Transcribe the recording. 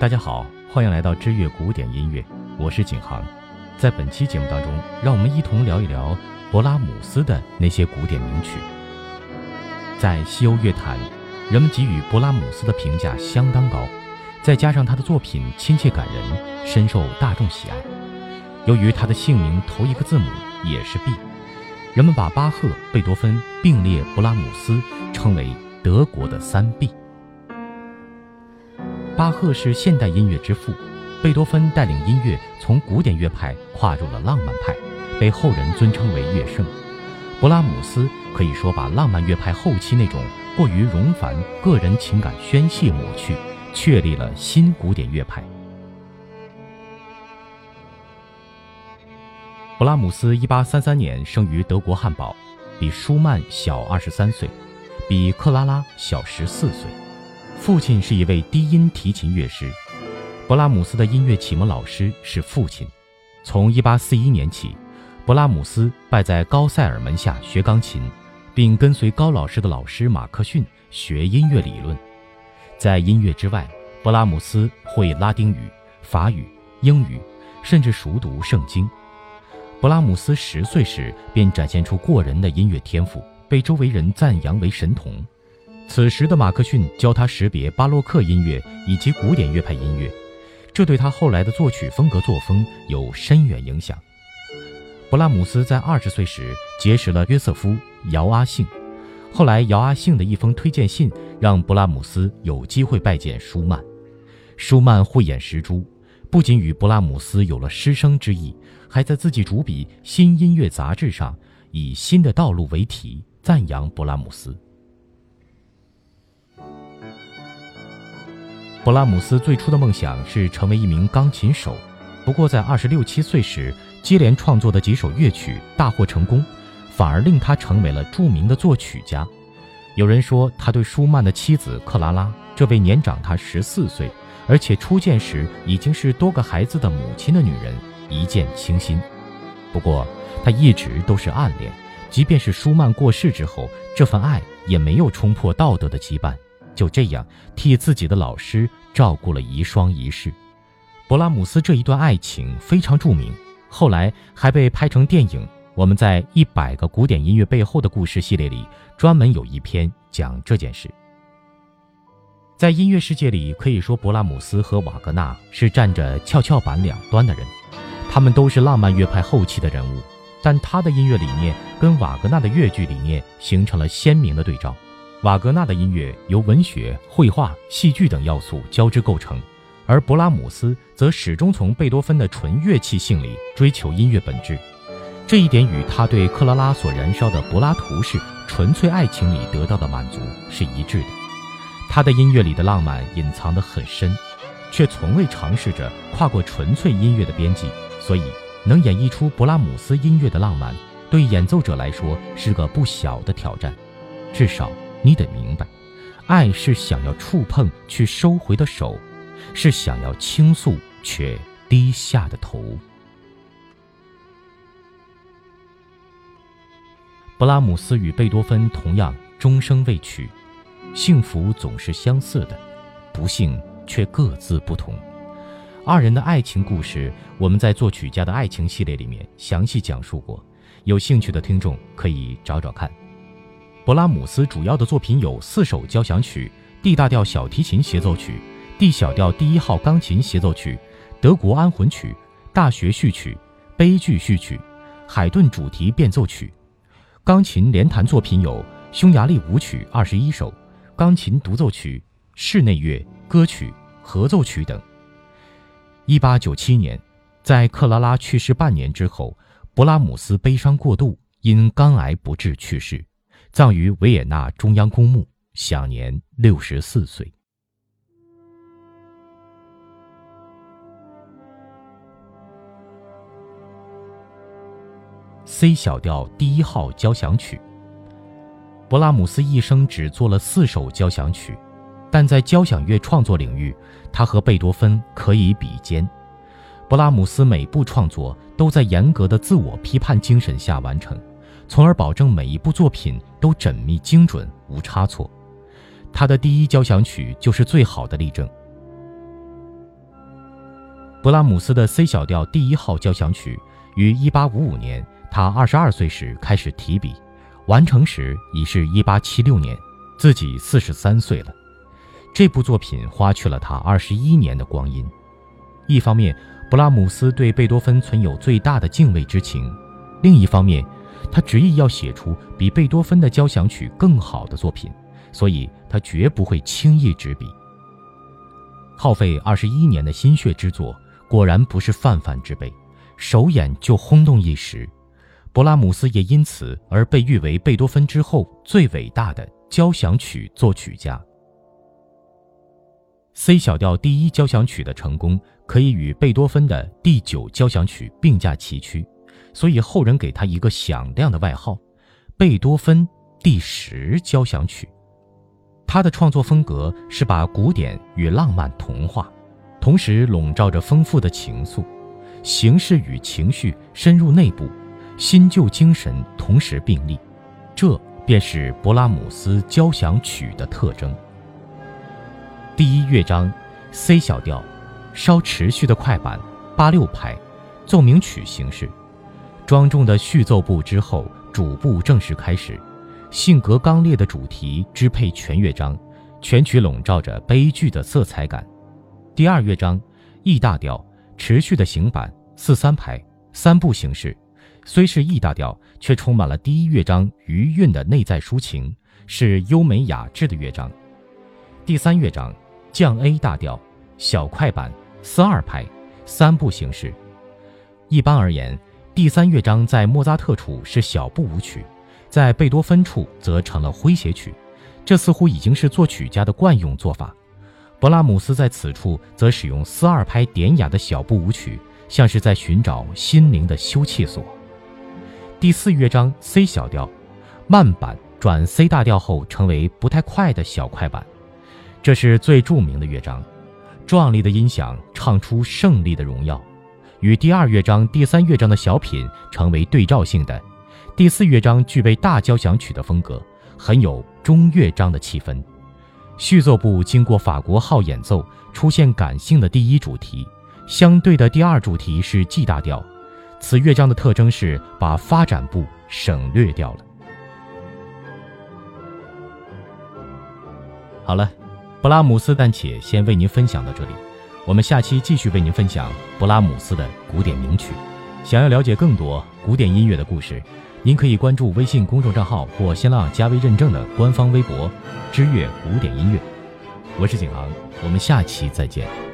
大家好，欢迎来到知乐古典音乐，我是景航。在本期节目当中，让我们一同聊一聊勃拉姆斯的那些古典名曲。在西欧乐坛，人们给予勃拉姆斯的评价相当高，再加上他的作品亲切感人，深受大众喜爱。由于他的姓名头一个字母也是 B，人们把巴赫、贝多芬并列勃拉姆斯，称为德国的三 B。巴赫是现代音乐之父，贝多芬带领音乐从古典乐派跨入了浪漫派，被后人尊称为乐圣。勃拉姆斯可以说把浪漫乐派后期那种过于冗繁个人情感宣泄抹去，确立了新古典乐派。勃拉姆斯1833年生于德国汉堡，比舒曼小23岁，比克拉拉小14岁。父亲是一位低音提琴乐师，勃拉姆斯的音乐启蒙老师是父亲。从1841年起，勃拉姆斯拜在高塞尔门下学钢琴，并跟随高老师的老师马克逊学音乐理论。在音乐之外，勃拉姆斯会拉丁语、法语、英语，甚至熟读圣经。勃拉姆斯十岁时便展现出过人的音乐天赋，被周围人赞扬为神童。此时的马克逊教他识别巴洛克音乐以及古典乐派音乐，这对他后来的作曲风格作风有深远影响。勃拉姆斯在二十岁时结识了约瑟夫·姚阿信，后来姚阿信的一封推荐信让勃拉姆斯有机会拜见舒曼。舒曼慧眼识珠，不仅与勃拉姆斯有了师生之意，还在自己主笔《新音乐》杂志上以“新的道路”为题赞扬勃拉姆斯。勃拉姆斯最初的梦想是成为一名钢琴手，不过在二十六七岁时，接连创作的几首乐曲大获成功，反而令他成为了著名的作曲家。有人说，他对舒曼的妻子克拉拉，这位年长他十四岁，而且初见时已经是多个孩子的母亲的女人，一见倾心。不过，他一直都是暗恋，即便是舒曼过世之后，这份爱也没有冲破道德的羁绊。就这样替自己的老师照顾了遗孀一世，勃拉姆斯这一段爱情非常著名，后来还被拍成电影。我们在一百个古典音乐背后的故事系列里，专门有一篇讲这件事。在音乐世界里，可以说勃拉姆斯和瓦格纳是站着跷跷板两端的人，他们都是浪漫乐派后期的人物，但他的音乐理念跟瓦格纳的乐剧理念形成了鲜明的对照。瓦格纳的音乐由文学、绘画、戏剧等要素交织构成，而勃拉姆斯则始终从贝多芬的纯乐器性里追求音乐本质。这一点与他对克拉拉所燃烧的柏拉图式纯粹爱情里得到的满足是一致的。他的音乐里的浪漫隐藏得很深，却从未尝试着跨过纯粹音乐的边际，所以能演绎出勃拉姆斯音乐的浪漫，对演奏者来说是个不小的挑战，至少。你得明白，爱是想要触碰却收回的手，是想要倾诉却低下的头。勃拉姆斯与贝多芬同样终生未娶，幸福总是相似的，不幸却各自不同。二人的爱情故事，我们在作曲家的爱情系列里面详细讲述过，有兴趣的听众可以找找看。勃拉姆斯主要的作品有四首交响曲、D 大调小提琴协奏曲、D 小调第一号钢琴协奏曲、德国安魂曲、大学序曲、悲剧序曲、海顿主题变奏曲。钢琴连弹作品有匈牙利舞曲二十一首、钢琴独奏曲、室内乐歌曲、合奏曲等。一八九七年，在克拉拉去世半年之后，勃拉姆斯悲伤过度，因肝癌不治去世。葬于维也纳中央公墓，享年六十四岁。C 小调第一号交响曲。勃拉姆斯一生只做了四首交响曲，但在交响乐创作领域，他和贝多芬可以比肩。勃拉姆斯每部创作都在严格的自我批判精神下完成。从而保证每一部作品都缜密精准无差错，他的第一交响曲就是最好的例证。勃拉姆斯的 C 小调第一号交响曲于1855年，他22岁时开始提笔，完成时已是一876年，自己43岁了。这部作品花去了他21年的光阴。一方面，勃拉姆斯对贝多芬存有最大的敬畏之情；另一方面，他执意要写出比贝多芬的交响曲更好的作品，所以他绝不会轻易执笔。耗费二十一年的心血之作，果然不是泛泛之辈，首演就轰动一时。勃拉姆斯也因此而被誉为贝多芬之后最伟大的交响曲作曲家。C 小调第一交响曲的成功，可以与贝多芬的第九交响曲并驾齐驱。所以后人给他一个响亮的外号——贝多芬第十交响曲。他的创作风格是把古典与浪漫同化，同时笼罩着丰富的情愫，形式与情绪深入内部，新旧精神同时并立，这便是勃拉姆斯交响曲的特征。第一乐章，C 小调，稍持续的快板，八六拍，奏鸣曲形式。庄重的序奏部之后，主部正式开始。性格刚烈的主题支配全乐章，全曲笼罩着悲剧的色彩感。第二乐章，E 大调，持续的行板，四三拍，三部形式。虽是 E 大调，却充满了第一乐章余韵的内在抒情，是优美雅致的乐章。第三乐章，降 A 大调，小快板，四二拍，三部形式。一般而言。第三乐章在莫扎特处是小步舞曲，在贝多芬处则成了诙谐曲，这似乎已经是作曲家的惯用做法。勃拉姆斯在此处则使用四二拍典雅的小步舞曲，像是在寻找心灵的休憩所。第四乐章 C 小调，慢板转 C 大调后成为不太快的小快板，这是最著名的乐章，壮丽的音响唱出胜利的荣耀。与第二乐章、第三乐章的小品成为对照性的，第四乐章具备大交响曲的风格，很有中乐章的气氛。序奏部经过法国号演奏，出现感性的第一主题，相对的第二主题是 G 大调。此乐章的特征是把发展部省略掉了。好了，布拉姆斯暂且先为您分享到这里。我们下期继续为您分享勃拉姆斯的古典名曲。想要了解更多古典音乐的故事，您可以关注微信公众账号或新浪加微认证的官方微博“知乐古典音乐”。我是景航，我们下期再见。